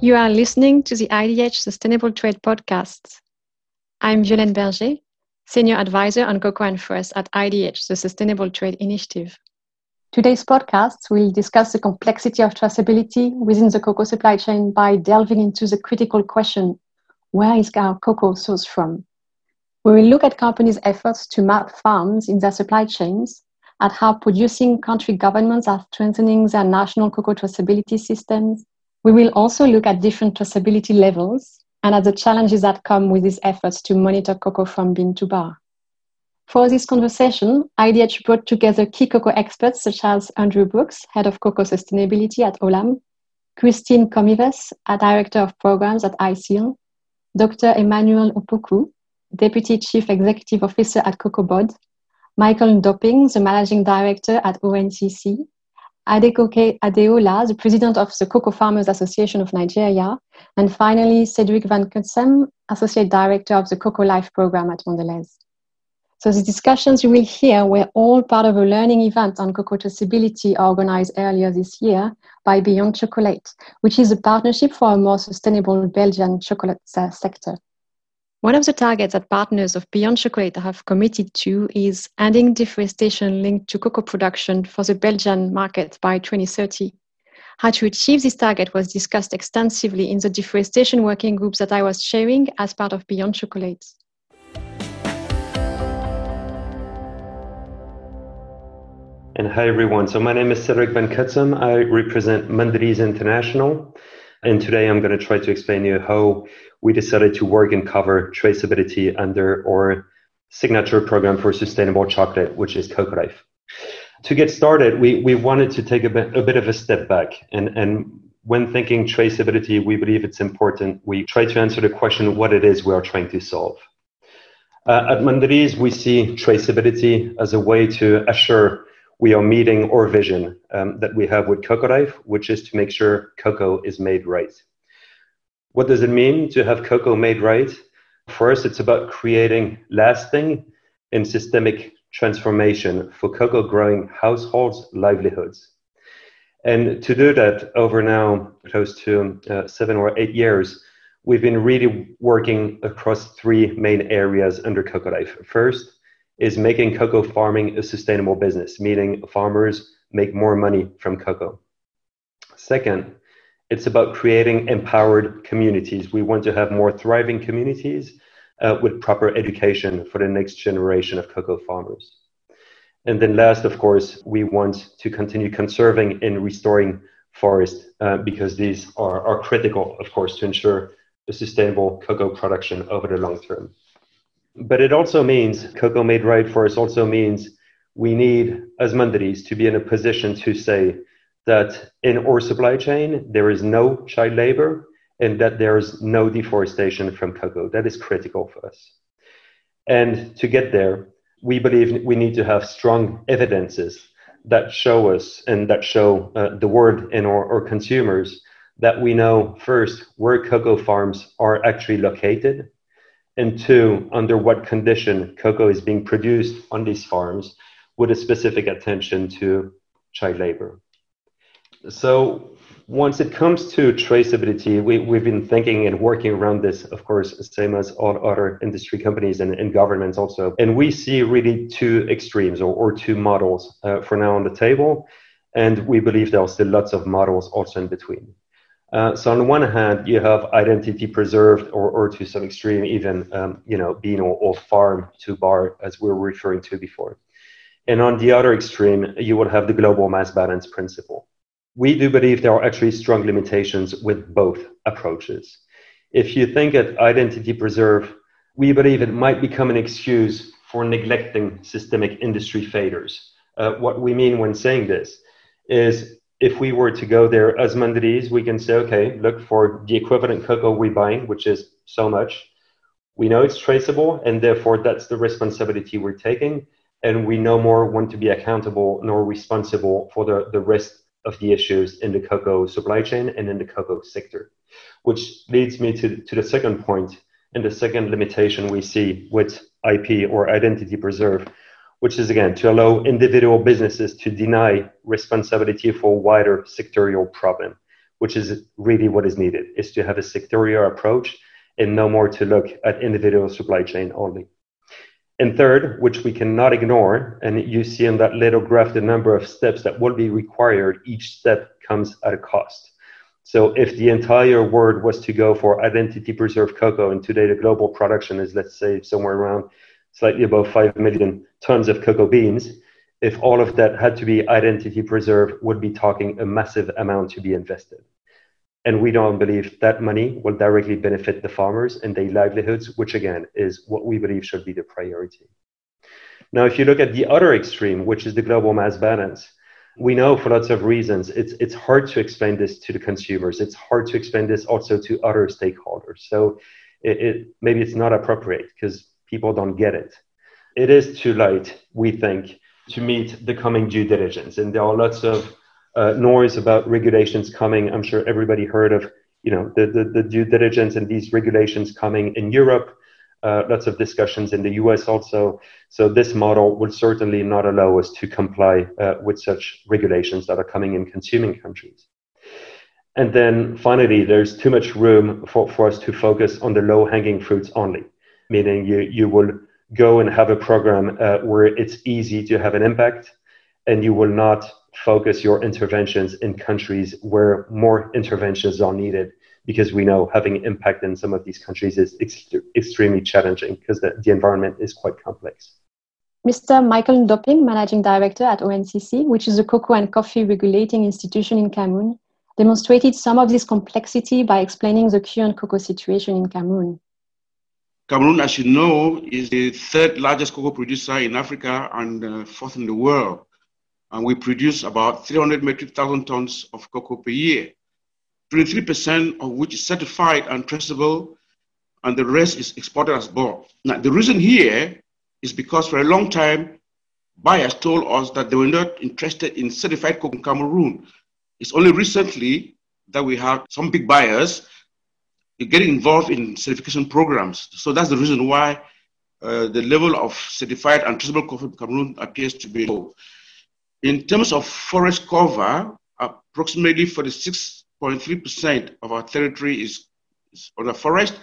You are listening to the IDH Sustainable Trade Podcast. I'm Violaine Berger, Senior Advisor on Cocoa and Forest at IDH, the Sustainable Trade Initiative. Today's podcast will discuss the complexity of traceability within the cocoa supply chain by delving into the critical question where is our cocoa sourced from? We will look at companies' efforts to map farms in their supply chains, at how producing country governments are strengthening their national cocoa traceability systems. We will also look at different traceability levels and at the challenges that come with these efforts to monitor cocoa from bean to bar. For this conversation, IDH brought together key cocoa experts such as Andrew Brooks, Head of Cocoa Sustainability at Olam, Christine Comives, a Director of Programs at ISEAL, Dr. Emmanuel Opoku, Deputy Chief Executive Officer at COCOBOD, Michael Ndoping, the Managing Director at ONCC, Adegoke Adeola, the President of the Cocoa Farmers Association of Nigeria, and finally Cedric Van Cutsem, Associate Director of the Cocoa Life Program at Mondelez. So the discussions you will hear were all part of a learning event on cocoa traceability organized earlier this year by Beyond Chocolate, which is a partnership for a more sustainable Belgian chocolate uh, sector. One of the targets that partners of Beyond Chocolate have committed to is ending deforestation linked to cocoa production for the Belgian market by 2030. How to achieve this target was discussed extensively in the deforestation working groups that I was chairing as part of Beyond Chocolate. And hi, everyone. So my name is Cedric Van Cutsem. I represent Mondelez International. And today I'm going to try to explain you how we decided to work and cover traceability under our signature program for sustainable chocolate, which is Cocoa Life. To get started, we, we wanted to take a bit, a bit of a step back. And, and when thinking traceability, we believe it's important. We try to answer the question what it is we are trying to solve. Uh, at Mondelez, we see traceability as a way to assure we are meeting our vision um, that we have with Cocoa Life, which is to make sure cocoa is made right. What does it mean to have cocoa made right? First, it's about creating lasting and systemic transformation for cocoa growing households' livelihoods. And to do that over now close to uh, seven or eight years, we've been really working across three main areas under Cocoa Life. First, is making cocoa farming a sustainable business, meaning farmers make more money from cocoa. Second, it's about creating empowered communities. We want to have more thriving communities uh, with proper education for the next generation of cocoa farmers. And then last, of course, we want to continue conserving and restoring forests uh, because these are, are critical, of course, to ensure a sustainable cocoa production over the long term. But it also means cocoa made right for us also means we need, as to be in a position to say that in our supply chain, there is no child labor and that there is no deforestation from cocoa. That is critical for us. And to get there, we believe we need to have strong evidences that show us and that show uh, the world and our, our consumers that we know first where cocoa farms are actually located and two, under what condition cocoa is being produced on these farms with a specific attention to child labor. So once it comes to traceability, we, we've been thinking and working around this, of course, same as all other industry companies and, and governments also. And we see really two extremes or, or two models uh, for now on the table. And we believe there are still lots of models also in between. Uh, so on the one hand, you have identity preserved, or, or to some extreme, even um, you know being or, or farm to bar, as we were referring to before. And on the other extreme, you would have the global mass balance principle. We do believe there are actually strong limitations with both approaches. If you think at identity preserve, we believe it might become an excuse for neglecting systemic industry failures. Uh, what we mean when saying this is if we were to go there as Mondelez, we can say, okay, look for the equivalent cocoa we're buying, which is so much. We know it's traceable, and therefore that's the responsibility we're taking. And we no more want to be accountable nor responsible for the, the rest of the issues in the cocoa supply chain and in the cocoa sector. Which leads me to, to the second point and the second limitation we see with IP or identity preserve, which is again to allow individual businesses to deny responsibility for wider sectorial problem, which is really what is needed, is to have a sectorial approach and no more to look at individual supply chain only. And third, which we cannot ignore, and you see in that little graph the number of steps that will be required, each step comes at a cost. So if the entire world was to go for identity preserved cocoa, and today the global production is, let's say, somewhere around slightly above 5 million tons of cocoa beans, if all of that had to be identity preserved, would be talking a massive amount to be invested. And we don't believe that money will directly benefit the farmers and their livelihoods, which again is what we believe should be the priority. Now, if you look at the other extreme, which is the global mass balance, we know for lots of reasons it's it's hard to explain this to the consumers it's hard to explain this also to other stakeholders so it, it maybe it's not appropriate because people don't get it. It is too late we think to meet the coming due diligence. And there are lots of uh, noise about regulations coming. I'm sure everybody heard of you know the, the, the due diligence and these regulations coming in europe. Uh, lots of discussions in the US also. So this model will certainly not allow us to comply uh, with such regulations that are coming in consuming countries. And then finally, there's too much room for, for us to focus on the low hanging fruits only, meaning you, you will go and have a program uh, where it's easy to have an impact and you will not focus your interventions in countries where more interventions are needed because we know having impact in some of these countries is ex- extremely challenging because the, the environment is quite complex. Mr. Michael Ndoping, Managing Director at ONCC, which is a cocoa and coffee regulating institution in Cameroon, demonstrated some of this complexity by explaining the current cocoa situation in Cameroon. Cameroon, as you know, is the third largest cocoa producer in Africa and uh, fourth in the world. And we produce about 300 metric thousand tons of cocoa per year. 23% of which is certified and traceable, and the rest is exported as bulk. Now, the reason here is because for a long time, buyers told us that they were not interested in certified cocoa in Cameroon. It's only recently that we have some big buyers getting involved in certification programs. So that's the reason why uh, the level of certified and traceable coffee in Cameroon appears to be low. In terms of forest cover, approximately 46 0.3% of our territory is, is forest,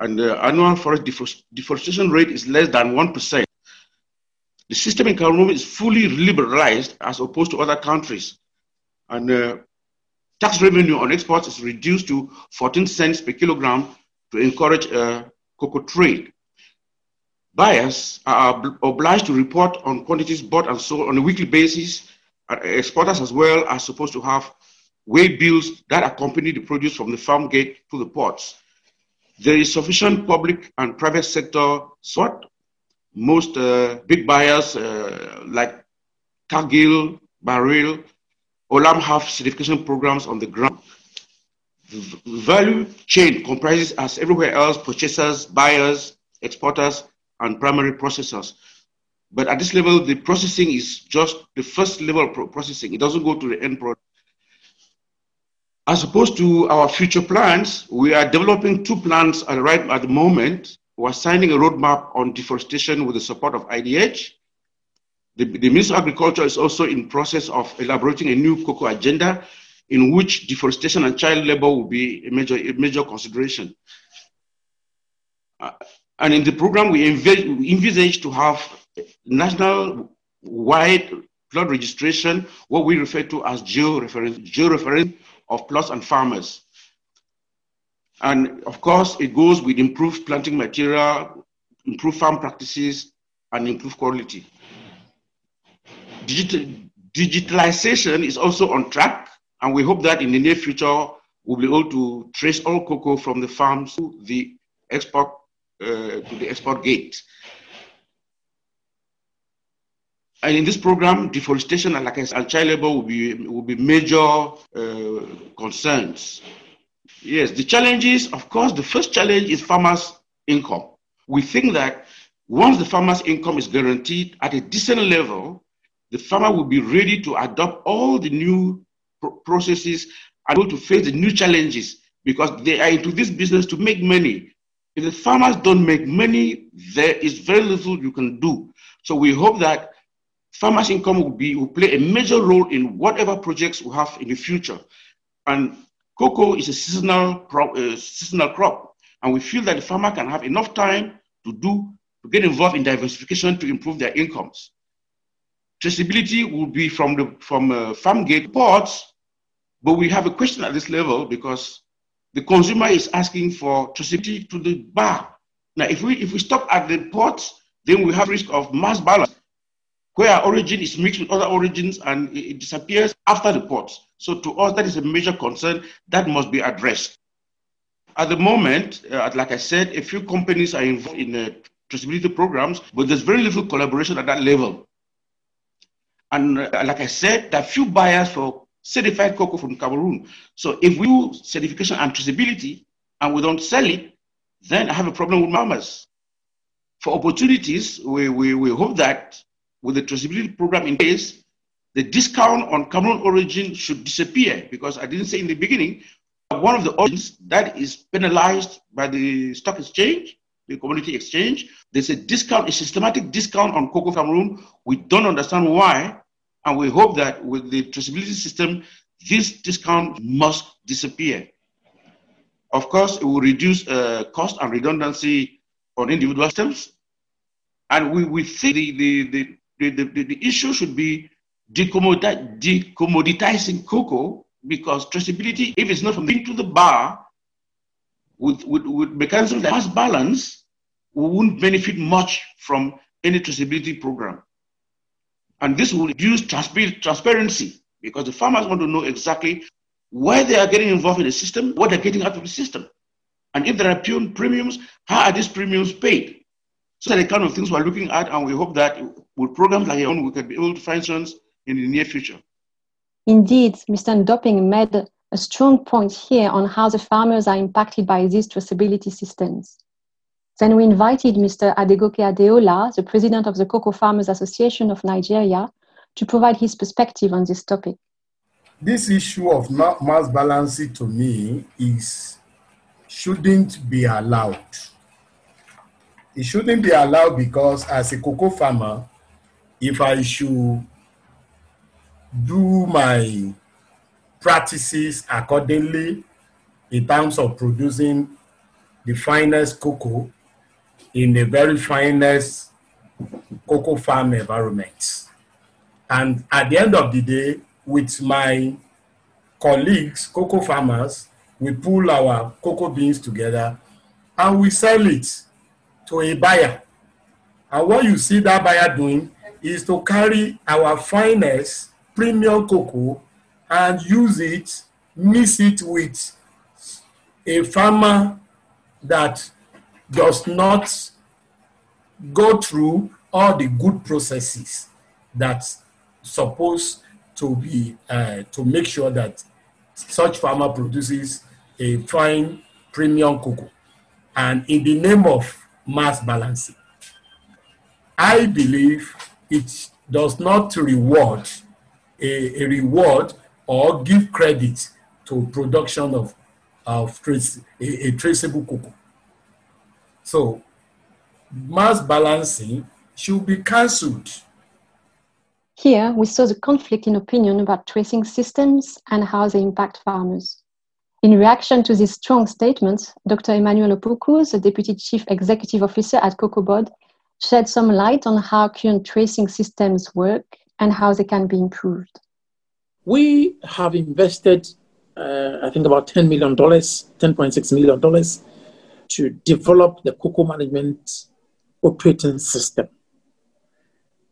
and the annual forest deforestation rate is less than 1%. The system in Cameroon is fully liberalized as opposed to other countries. And uh, tax revenue on exports is reduced to 14 cents per kilogram to encourage uh, cocoa trade. Buyers are ob obliged to report on quantities bought and sold on a weekly basis. Exporters as well are supposed to have weigh bills that accompany the produce from the farm gate to the ports. There is sufficient public and private sector support. Most uh, big buyers uh, like Cargill, Barilla, Olam have certification programs on the ground. The value chain comprises, as everywhere else, purchasers, buyers, exporters, and primary processors. But at this level, the processing is just the first level of processing. It doesn't go to the end product. As opposed to our future plans, we are developing two plans right at the moment. We're signing a roadmap on deforestation with the support of IDH. The, the Ministry of Agriculture is also in process of elaborating a new cocoa agenda in which deforestation and child labor will be a major, a major consideration. Uh, and in the program, we envisage, we envisage to have national wide plot registration, what we refer to as geo-reference, geo-reference of plots and farmers. And of course, it goes with improved planting material, improved farm practices, and improved quality. Digital, digitalization is also on track, and we hope that in the near future, we'll be able to trace all cocoa from the farms to the export, uh, to the export gate. And in this program, deforestation and, like I said, child labor will be, will be major uh, concerns. Yes, the challenges, of course, the first challenge is farmers' income. We think that once the farmer's income is guaranteed at a decent level, the farmer will be ready to adopt all the new processes and able to face the new challenges because they are into this business to make money. If the farmers don't make money, there is very little you can do. So we hope that farmers' income will be will play a major role in whatever projects we have in the future. And cocoa is a seasonal, crop, uh, seasonal crop, and we feel that the farmer can have enough time to do to get involved in diversification to improve their incomes. Traceability will be from the from uh, farm gate ports, but we have a question at this level because the consumer is asking for traceability to the bar. Now, if we if we stop at the ports, then we have risk of mass balance, where origin is mixed with other origins and it, it disappears after the ports. So to us, that is a major concern that must be addressed. At the moment, uh, like I said, a few companies are involved in uh, traceability programs, but there's very little collaboration at that level. And uh, like I said, there are few buyers for certified cocoa from Cameroon. So if we do certification and traceability and we don't sell it, then I have a problem with mamas. For opportunities, we, we, we hope that with the traceability program in place, the discount on Cameroon origin should disappear because I didn't say in the beginning, one of the origins that is penalized by the stock exchange, the commodity exchange, there's a discount, a systematic discount on cocoa Cameroon. We don't understand why, and we hope that with the traceability system, this discount must disappear. Of course, it will reduce uh, cost and redundancy on individual systems. And we, we think the, the, the, the, the, the issue should be decommoditizing cocoa because traceability, if it's not from the to the bar, with, with, with mechanisms that has balance, we won't benefit much from any traceability program. And this will reduce transparency because the farmers want to know exactly why they are getting involved in the system, what they're getting out of the system. And if there are premiums, how are these premiums paid? So the kind of things we're looking at, and we hope that with programs like your own, we can be able to find solutions in the near future. Indeed, Mr. Ndoping made a strong point here on how the farmers are impacted by these traceability systems. Then we invited Mr. Adegoke Adeola, the president of the Cocoa Farmers Association of Nigeria, to provide his perspective on this topic. This issue of mass balancing to me is shouldn't be allowed. It shouldn't be allowed because as a cocoa farmer, if I should do my practices accordingly in terms of producing the finest cocoa, in the very finest cocoa farm environment. And at the end of the day, with my colleagues, cocoa farmers, we pull our cocoa beans together and we sell it to a buyer. And what you see that buyer doing is to carry our finest premium cocoa and use it, mix it with a farmer that does not go through all the good processes that's supposed to be uh, to make sure that such farmer produces a fine premium cocoa. And in the name of mass balancing i believe it does not reward a, a reward or give credit to production of, of trace, a, a traceable cocoa so mass balancing should be cancelled. Here, we saw the conflict in opinion about tracing systems and how they impact farmers. In reaction to these strong statements, Dr. Emmanuel Opoku, the Deputy Chief Executive Officer at COCOBOD, shed some light on how current tracing systems work and how they can be improved. We have invested, uh, I think, about $10 million, $10.6 million to develop the cocoa management operating system.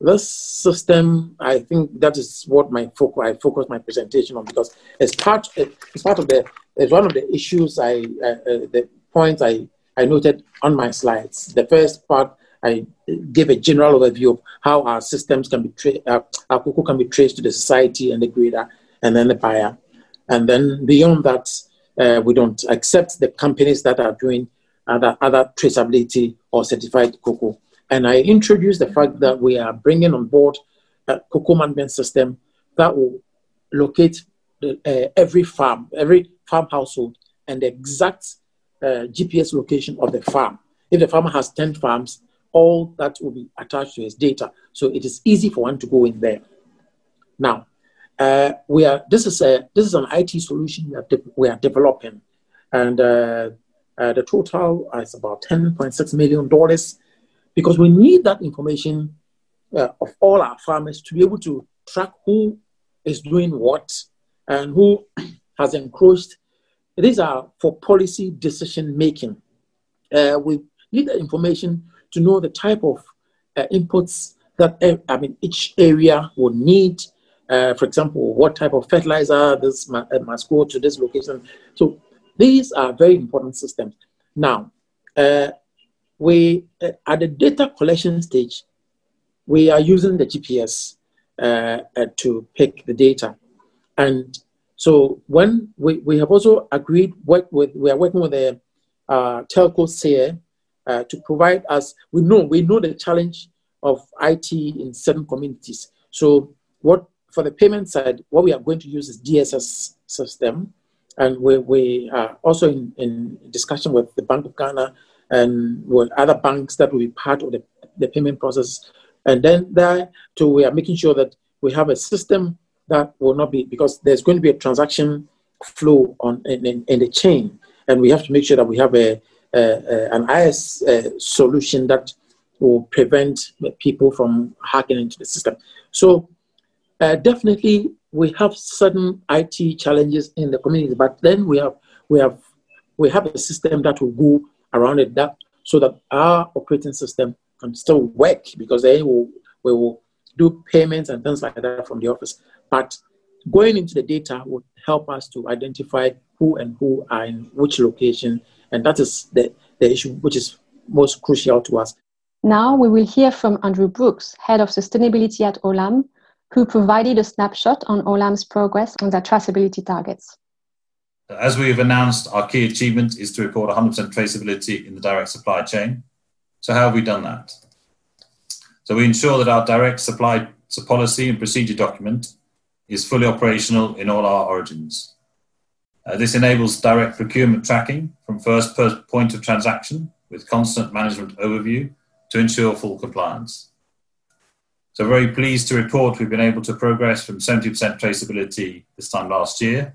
This system, I think that is what my focus, I focus my presentation on because it's part, it's part of the, it's one of the issues I, uh, the points I, I noted on my slides. The first part, I gave a general overview of how our systems can be, tra- uh, our cocoa can be traced to the society and the grader and then the buyer. And then beyond that, uh, we don't accept the companies that are doing other, other traceability or certified cocoa. And I introduced the fact that we are bringing on board a cocoa management system that will locate the, uh, every farm, every farm household, and the exact uh, GPS location of the farm. If the farmer has 10 farms, all that will be attached to his data. So it is easy for one to go in there. Now, uh, we are this is a this is an IT solution de- we are developing, and uh, the total is about ten point six million dollars, because we need that information uh, of all our farmers to be able to track who is doing what and who has encroached. These are for policy decision making. Uh, we need the information to know the type of uh, inputs that I mean each area will need uh, for example, what type of fertilizer this uh, must go to this location. So these are very important systems. Now, uh, we uh, at the data collection stage, we are using the GPS uh, uh, to pick the data, and so when we, we have also agreed work with we are working with the telco here to provide us. We know we know the challenge of IT in certain communities. So what for the payment side, what we are going to use is DSS system. And we, we are also in, in discussion with the Bank of Ghana and with other banks that will be part of the, the payment process. And then there, too, we are making sure that we have a system that will not be, because there's going to be a transaction flow on in, in, in the chain. And we have to make sure that we have a, a, a an IS uh, solution that will prevent people from hacking into the system. So uh, definitely, we have certain IT challenges in the community, but then we have we have we have a system that will go around it that so that our operating system can still work because they will we will do payments and things like that from the office. But going into the data would help us to identify who and who are in which location, and that is the, the issue which is most crucial to us. Now we will hear from Andrew Brooks, Head of Sustainability at Olam, who provided a snapshot on Olam's progress on their traceability targets. As we have announced, our key achievement is to report 100% traceability in the direct supply chain. So, how have we done that? So, we ensure that our direct supply policy and procedure document is fully operational in all our origins. Uh, this enables direct procurement tracking from first point of transaction with constant management overview to ensure full compliance. So very pleased to report we've been able to progress from 70% traceability this time last year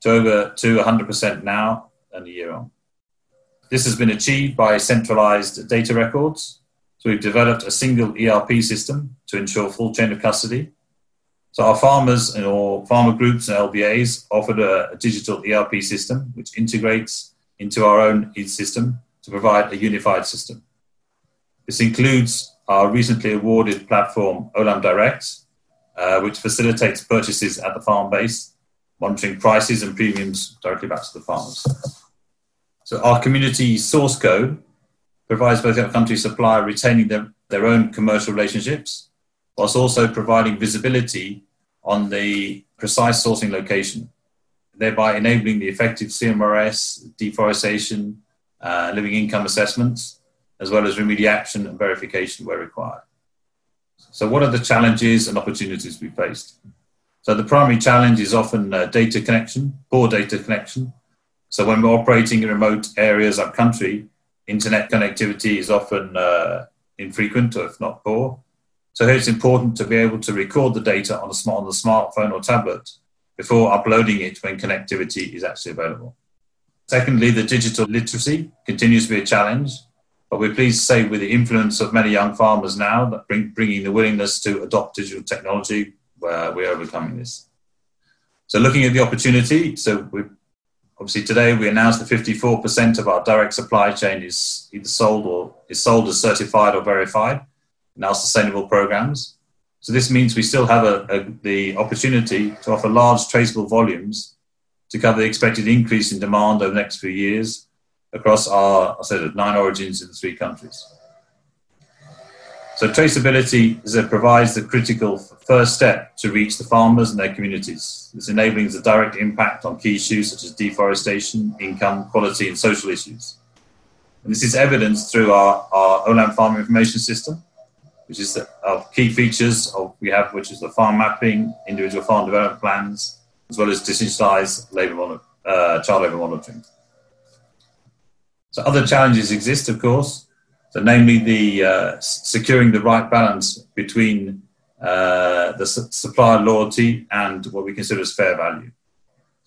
to over to 100% now and a year on. This has been achieved by centralized data records. So we've developed a single ERP system to ensure full chain of custody. So our farmers and or farmer groups and LBAs offered a, a digital ERP system which integrates into our own system to provide a unified system. This includes our recently awarded platform, Olam Direct, uh, which facilitates purchases at the farm base, monitoring prices and premiums directly back to the farmers. So our community source code provides both our country supplier retaining their, their own commercial relationships, whilst also providing visibility on the precise sourcing location, thereby enabling the effective CMRS, deforestation, uh, living income assessments, as well as remediation and verification where required. So, what are the challenges and opportunities we faced? So, the primary challenge is often uh, data connection, poor data connection. So, when we're operating in remote areas up country, internet connectivity is often uh, infrequent or if not poor. So, here it's important to be able to record the data on, a smart, on the smartphone or tablet before uploading it when connectivity is actually available. Secondly, the digital literacy continues to be a challenge but we're pleased to say, with the influence of many young farmers now, that bring, bringing the willingness to adopt digital technology, uh, we're overcoming this. So, looking at the opportunity, so we obviously today we announced that 54% of our direct supply chain is either sold or is sold as certified or verified in our sustainable programs. So this means we still have a, a, the opportunity to offer large traceable volumes to cover the expected increase in demand over the next few years across our, I said, nine origins in three countries. So traceability is, provides the critical first step to reach the farmers and their communities. This enabling the direct impact on key issues such as deforestation, income, quality, and social issues. And this is evidenced through our, our Olam Farm Information System, which is the, of key features of we have, which is the farm mapping, individual farm development plans, as well as digitalized labor uh, child labor monitoring. So other challenges exist, of course. So namely the uh, securing the right balance between uh, the su- supplier loyalty, and what we consider as fair value.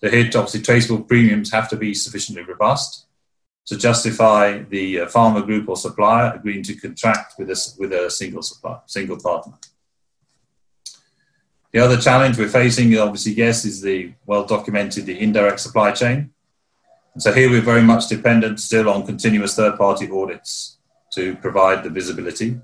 So here, obviously, traceable premiums have to be sufficiently robust to justify the uh, farmer group or supplier agreeing to contract with a, with a single supplier, single partner. The other challenge we're facing, obviously, yes, is the well documented the indirect supply chain. So here we're very much dependent still on continuous third party audits to provide the visibility.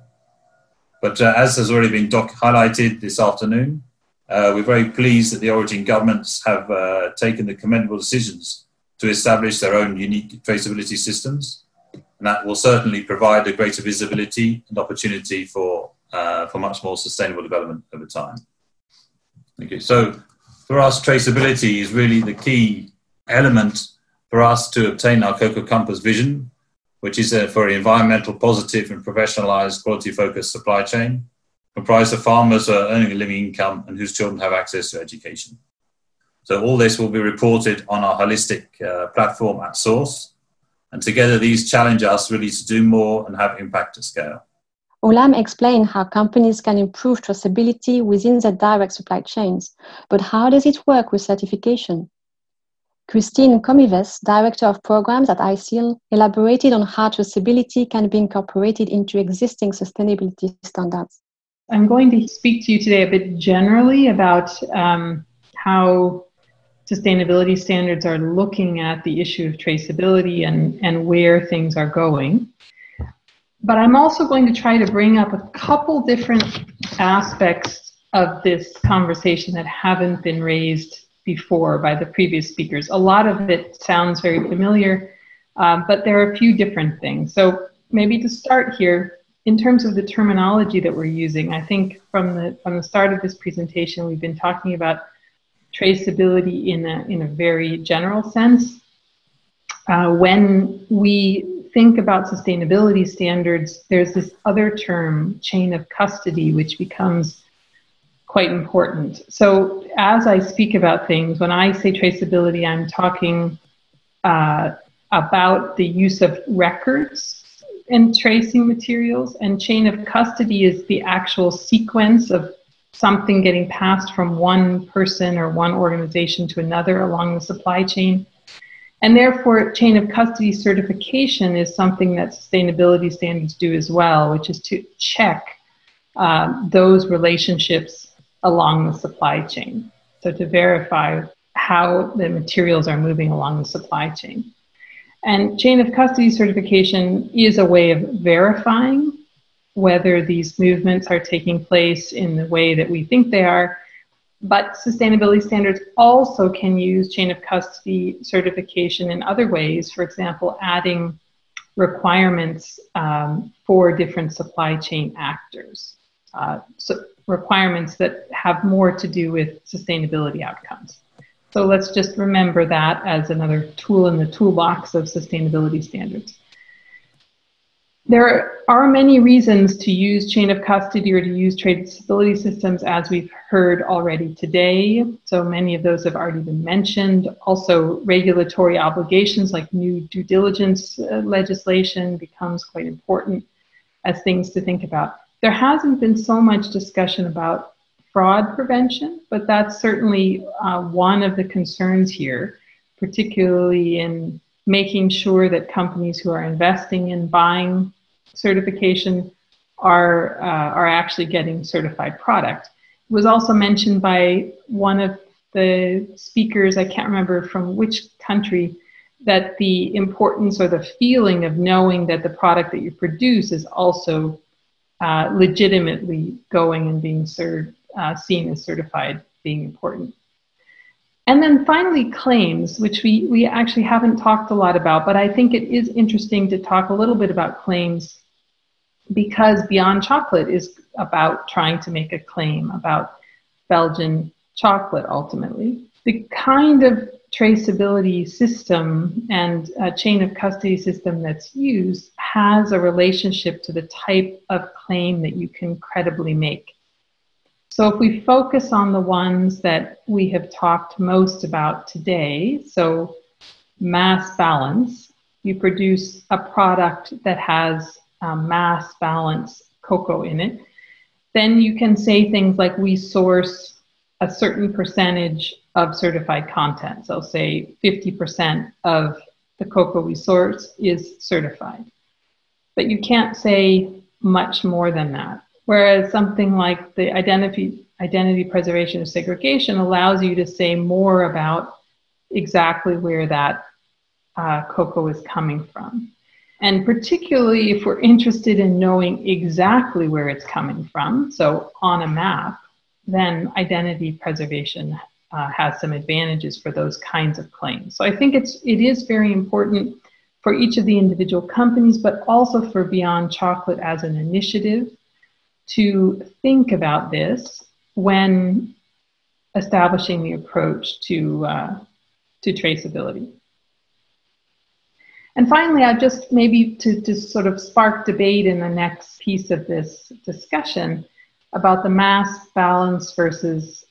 But uh, as has already been doc- highlighted this afternoon, uh, we're very pleased that the origin governments have uh, taken the commendable decisions to establish their own unique traceability systems. And that will certainly provide a greater visibility and opportunity for, uh, for much more sustainable development over time. Okay, so for us, traceability is really the key element for us to obtain our Cocoa Compass vision, which is a, for an environmental positive and professionalized quality focused supply chain comprised of farmers who are earning a living income and whose children have access to education. So all this will be reported on our holistic uh, platform AtSource. And together these challenge us really to do more and have impact at scale. Olam explained how companies can improve traceability within their direct supply chains, but how does it work with certification? Christine Comives, Director of Programs at ISEAL, elaborated on how traceability can be incorporated into existing sustainability standards. I'm going to speak to you today a bit generally about um, how sustainability standards are looking at the issue of traceability and, and where things are going. But I'm also going to try to bring up a couple different aspects of this conversation that haven't been raised before by the previous speakers. A lot of it sounds very familiar, um, but there are a few different things. So maybe to start here, in terms of the terminology that we're using, I think from the from the start of this presentation, we've been talking about traceability in a in a very general sense. Uh, when we think about sustainability standards, there's this other term, chain of custody, which becomes quite important. So as I speak about things, when I say traceability, I'm talking uh, about the use of records and tracing materials, and chain of custody is the actual sequence of something getting passed from one person or one organization to another along the supply chain. And therefore, chain of custody certification is something that sustainability standards do as well, which is to check uh, those relationships along the supply chain. So, to verify how the materials are moving along the supply chain. And chain of custody certification is a way of verifying whether these movements are taking place in the way that we think they are. But sustainability standards also can use chain of custody certification in other ways, for example, adding requirements um, for different supply chain actors. Uh, so requirements that have more to do with sustainability outcomes. So let's just remember that as another tool in the toolbox of sustainability standards. There are many reasons to use chain of custody or to use traceability systems as we've heard already today. So many of those have already been mentioned. Also, regulatory obligations like new due diligence uh, legislation becomes quite important as things to think about. There hasn't been so much discussion about fraud prevention, but that's certainly uh, one of the concerns here, particularly in making sure that companies who are investing in buying certification are uh, are actually getting certified product. It was also mentioned by one of the speakers, I can't remember from which country, that the importance or the feeling of knowing that the product that you produce is also uh, legitimately going and being served uh, seen as certified being important. And then finally, claims, which we, we actually haven't talked a lot about, but I think it is interesting to talk a little bit about claims because Beyond Chocolate is about trying to make a claim about Belgian chocolate ultimately. The kind of traceability system and a chain of custody system that's used has a relationship to the type of claim that you can credibly make. So if we focus on the ones that we have talked most about today, so mass balance, you produce a product that has mass balance cocoa in it. then you can say things like we source a certain percentage of certified content. So, say 50% of the cocoa we source is certified. But you can't say much more than that. Whereas something like the identity, identity preservation of segregation allows you to say more about exactly where that uh, cocoa is coming from. And particularly if we're interested in knowing exactly where it's coming from, so on a map, then identity preservation uh, has some advantages for those kinds of claims. So I think it's it is very important for each of the individual companies, but also for Beyond Chocolate as an initiative to think about this when establishing the approach to uh, to traceability. And finally, I just maybe to, to sort of spark debate in the next piece of this discussion about the mass balance versus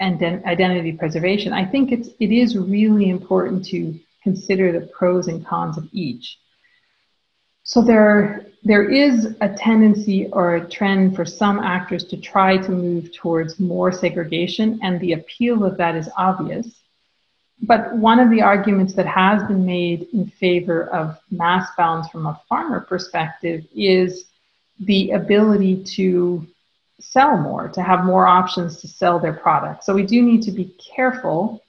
and identity preservation. I think it's it is really important to consider the pros and cons of each. So there there is a tendency or a trend for some actors to try to move towards more segregation, and the appeal of that is obvious. But one of the arguments that has been made in favor of mass balance from a farmer perspective is the ability to sell more, to have more options to sell their product. So we do need to be careful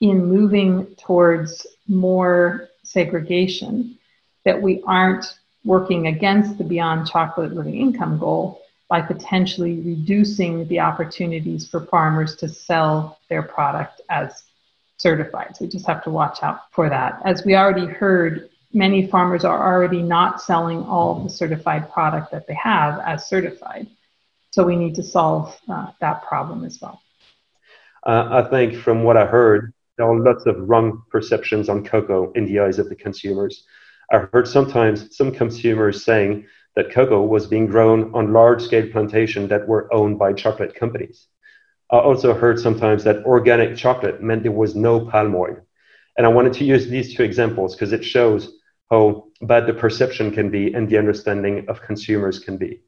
in moving towards more segregation, that we aren't working against the Beyond Chocolate Living Income goal by potentially reducing the opportunities for farmers to sell their product as certified. So we just have to watch out for that. As we already heard, many farmers are already not selling all the certified product that they have as certified. So we need to solve uh, that problem as well. Uh, I think from what I heard, there are lots of wrong perceptions on cocoa in the eyes of the consumers. I heard sometimes some consumers saying that cocoa was being grown on large scale plantations that were owned by chocolate companies. I also heard sometimes that organic chocolate meant there was no palm oil. And I wanted to use these two examples because it shows how bad the perception can be and the understanding of consumers can be.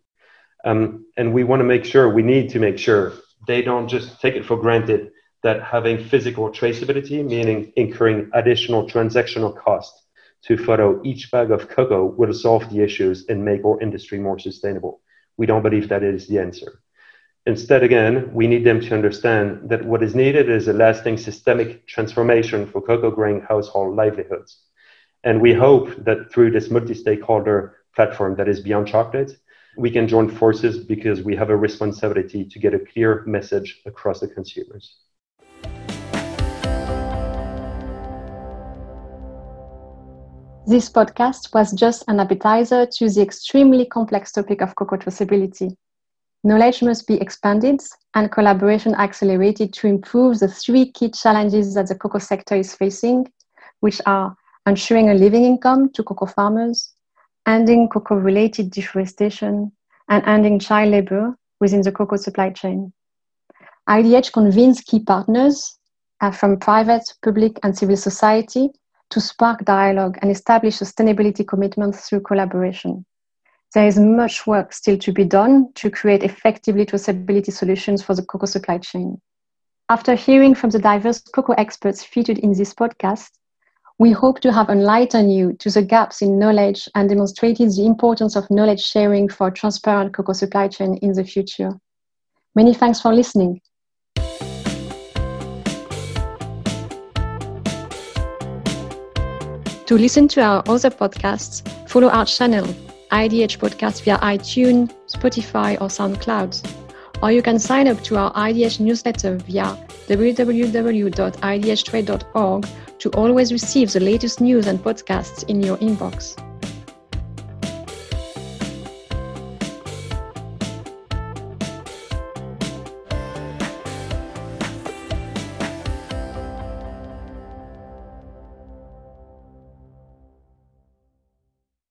Um, and we want to make sure, we need to make sure they don't just take it for granted that having physical traceability, meaning incurring additional transactional costs to photo each bag of cocoa, will solve the issues and make our industry more sustainable. We don't believe that is the answer. Instead, again, we need them to understand that what is needed is a lasting systemic transformation for cocoa growing household livelihoods. And we hope that through this multi stakeholder platform that is Beyond Chocolate, we can join forces because we have a responsibility to get a clear message across the consumers. This podcast was just an appetizer to the extremely complex topic of cocoa traceability. Knowledge must be expanded and collaboration accelerated to improve the three key challenges that the cocoa sector is facing, which are ensuring a living income to cocoa farmers, ending cocoa related deforestation, and ending child labor within the cocoa supply chain. IDH convenes key partners uh, from private, public, and civil society to spark dialogue and establish sustainability commitments through collaboration there is much work still to be done to create effectively traceability solutions for the cocoa supply chain. After hearing from the diverse cocoa experts featured in this podcast, we hope to have enlightened you to the gaps in knowledge and demonstrated the importance of knowledge sharing for transparent cocoa supply chain in the future. Many thanks for listening. To listen to our other podcasts, follow our channel IDH podcast via iTunes, Spotify, or SoundCloud. Or you can sign up to our IDH newsletter via www.idhtrade.org to always receive the latest news and podcasts in your inbox.